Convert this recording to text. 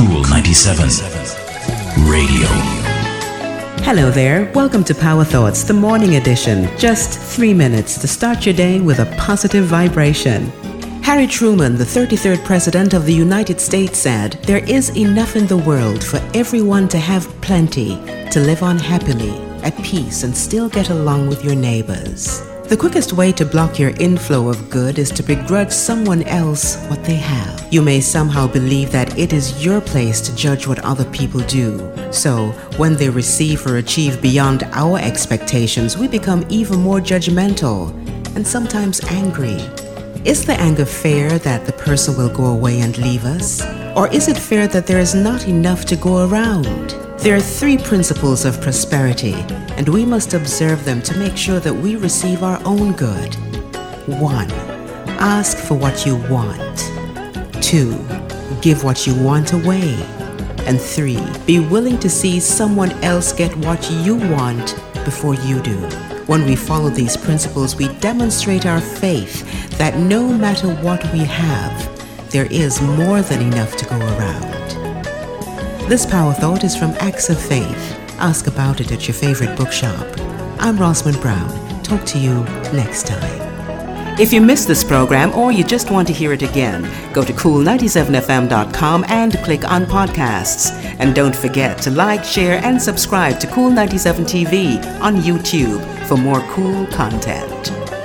Cool 97 Radio. Hello there. Welcome to Power Thoughts, the morning edition. Just three minutes to start your day with a positive vibration. Harry Truman, the 33rd President of the United States, said, There is enough in the world for everyone to have plenty, to live on happily, at peace, and still get along with your neighbors. The quickest way to block your inflow of good is to begrudge someone else what they have. You may somehow believe that it is your place to judge what other people do. So, when they receive or achieve beyond our expectations, we become even more judgmental and sometimes angry. Is the anger fair that the person will go away and leave us? Or is it fair that there is not enough to go around? There are three principles of prosperity, and we must observe them to make sure that we receive our own good. 1. Ask for what you want. 2. Give what you want away. And 3. Be willing to see someone else get what you want before you do. When we follow these principles, we demonstrate our faith that no matter what we have, there is more than enough to go around. This power thought is from Acts of Faith. Ask about it at your favorite bookshop. I'm Rosamond Brown. Talk to you next time. If you missed this program or you just want to hear it again, go to cool97fm.com and click on podcasts. And don't forget to like, share, and subscribe to Cool 97 TV on YouTube for more cool content.